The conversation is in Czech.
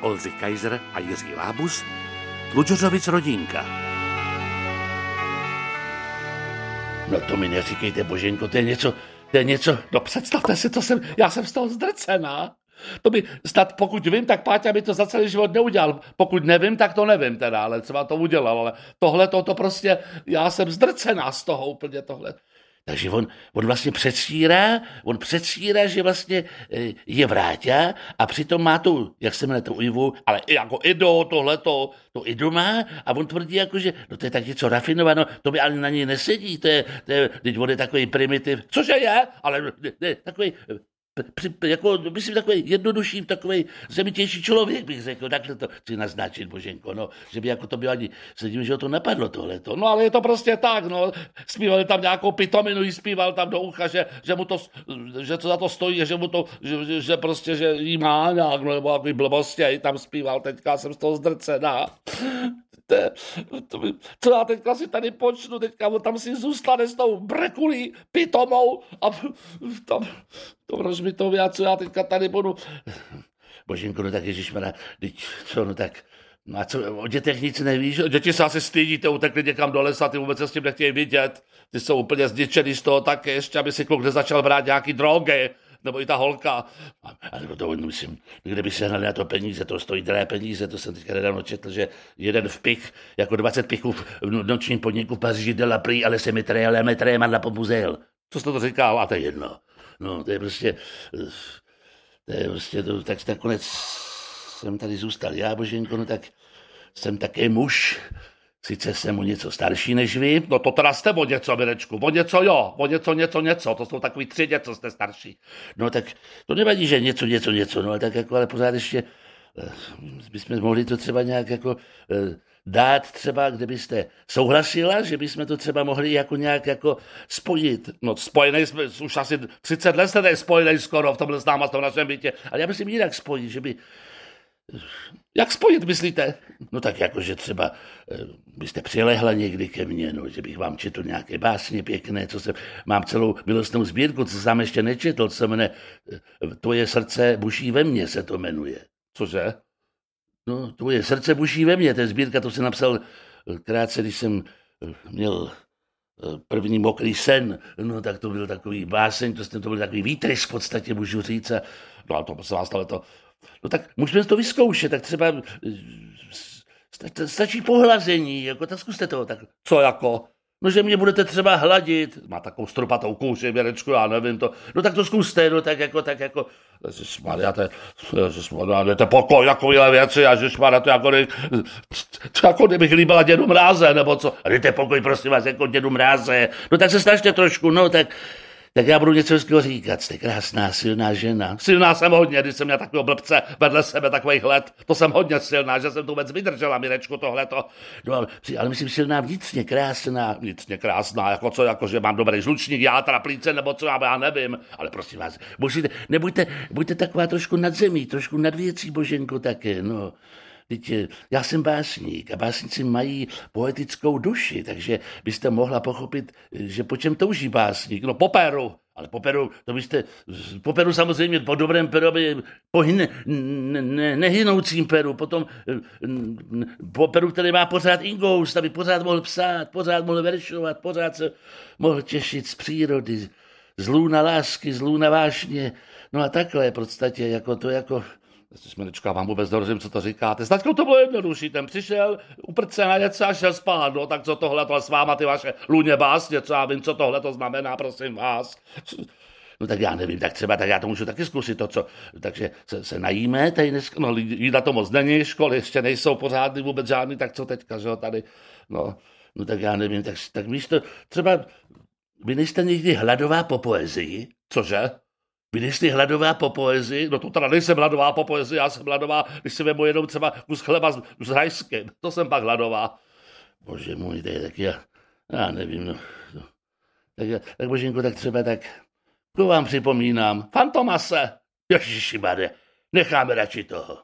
Oldřich Kaiser a Jiří Lábus, Tlučořovic rodinka. No to mi neříkejte, Boženko, to je něco, to je něco, no představte si, to jsem, já jsem z toho zdrcená. To by snad, pokud vím, tak Páťa by to za celý život neudělal. Pokud nevím, tak to nevím teda, ale třeba to udělal. Ale tohle to, to prostě, já jsem zdrcená z toho úplně tohle. Takže on, on vlastně předstírá, on předstírá, že vlastně e, je vrátě a přitom má tu, jak se jmenuje, tu Ivu, ale jako Ido, tohleto, to Ido má a on tvrdí jako, že no to je tak něco rafinováno, to by ani na něj nesedí, to je, to je, teď on je takový primitiv, cože je, ale ne, takový jako, myslím, takový jednodušší, takový zemitější člověk, bych řekl, takhle to chci naznačit, Boženko, no, že by jako to bylo ani, se tím, že ho to napadlo tohleto. No, ale je to prostě tak, no, zpívali tam nějakou pitominu, jí zpíval tam do ucha, že, že mu to, že to za to stojí, že mu to, že, že prostě, že jí má nějak, no, nebo takový blbosti, a tam zpíval, teďka jsem z toho zdrcená te, to, co já teďka si tady počnu, teďka on tam si zůstane s tou brekulí pitomou a tam, to mi to co já teďka tady budu. Božinko, no tak ježišmana, teď co, no tak, No a co, o dětech nic nevíš? Děti se asi stydíte, utekli někam do lesa, ty vůbec se s tím nechtějí vidět. Ty jsou úplně zničený z toho také, ještě aby si kluk nezačal brát nějaký drogy nebo i ta holka. A, to myslím, kdyby se hnali na to peníze, to stojí drahé peníze, to jsem teďka nedávno četl, že jeden vpich, jako 20 pichů v nočním podniku v Paříži de la Prix, ale se mi trejel, me treje la pomuzel. Co jste to říkal? A to je jedno. No, to je prostě, to je prostě, to, tak nakonec jsem tady zůstal já, Boženko, no tak jsem také muž, Sice jsem o něco starší než vy, no to teda jste o něco, Mirečku, o něco jo, o něco, něco, něco, to jsou takový tři něco, jste starší. No tak to nevadí, že něco, něco, něco, no ale tak jako, ale pořád ještě eh, bychom mohli to třeba nějak jako eh, dát třeba, kdybyste souhlasila, že bychom to třeba mohli jako nějak jako spojit. No spojený jsme, už asi 30 let jste spojený skoro v tomhle s náma, v tom našem bytě, ale já myslím jinak spojit, že by jak spojit, myslíte? No tak jako, že třeba eh, byste přilehla někdy ke mně, no, že bych vám četl nějaké básně pěkné, co jsem, mám celou milostnou sbírku, co jsem ještě nečetl, co se jmenuje eh, Tvoje srdce buší ve mně, se to jmenuje. Cože? No, Tvoje srdce buší ve mně, to je sbírka, to jsem napsal eh, krátce, když jsem měl první mokrý sen, no tak to byl takový báseň, to, to byl takový výtrys v podstatě, můžu říct, a, no a to se vás to No tak můžeme to vyzkoušet, tak třeba eh, stačí pohlazení, jako tak zkuste to. Tak co jako? No, že mě budete třeba hladit, má takovou stropatou kůži, věrečku, já nevím to, no tak to zkuste, no tak jako, tak jako, ježišmarja, to je, to pokoj, takovýhle věci, ježišmarja, to jako, to jako kdybych líbila dědu mráze, nebo co, a pokoj, prosím vás, jako dědu mráze, no tak se snažte trošku, no tak, tak já budu něco hezkého říkat. Jste krásná, silná žena. Silná jsem hodně, když jsem měl takového blbce vedle sebe takových let. To jsem hodně silná, že jsem to vůbec vydržela, Mirečku, tohleto. No, ale, myslím silná vnitřně, krásná. Vnitřně krásná, jako co, jako že mám dobrý žlučník, já traplíce, nebo co, já nevím. Ale prosím vás, musíte, nebuďte, buďte taková trošku nad zemí, trošku nad věcí, Boženko, také, no. Teď já jsem básník a básníci mají poetickou duši, takže byste mohla pochopit, že po čem touží básník. No po peru, ale po peru, to byste, po peru samozřejmě, po dobrém peru, po hin, ne, ne, nehynoucím peru, potom po peru, který má pořád ingoust, aby pořád mohl psát, pořád mohl veršovat, pořád se mohl těšit z přírody, z lůna lásky, z lůna vášně. No a takhle v podstatě, jako to jako Smilečka, vám vůbec nerozumím, co to říkáte. S to bylo jednodušší, ten přišel, uprce na něco a šel spát, no, tak co tohle to s váma, ty vaše lůně básně, co já vím, co tohle to znamená, prosím vás. No tak já nevím, tak třeba, tak já to můžu taky zkusit to, co, takže se, se najíme, tady dneska, no jídla to moc není, školy ještě nejsou pořádný vůbec žádný, tak co teďka, že jo, tady, no, no tak já nevím, tak, tak místo, třeba, vy nejste někdy hladová po poezii, cože? Vy jste hladová po poezii, no to teda nejsem hladová po poezii, já jsem hladová, když si vemu jenom třeba kus chleba s, s to jsem pak hladová. Bože můj, je tak já, já nevím, no. Tak, tak Božinko, tak třeba tak, to vám připomínám, Fantomase, Ježiši necháme radši toho.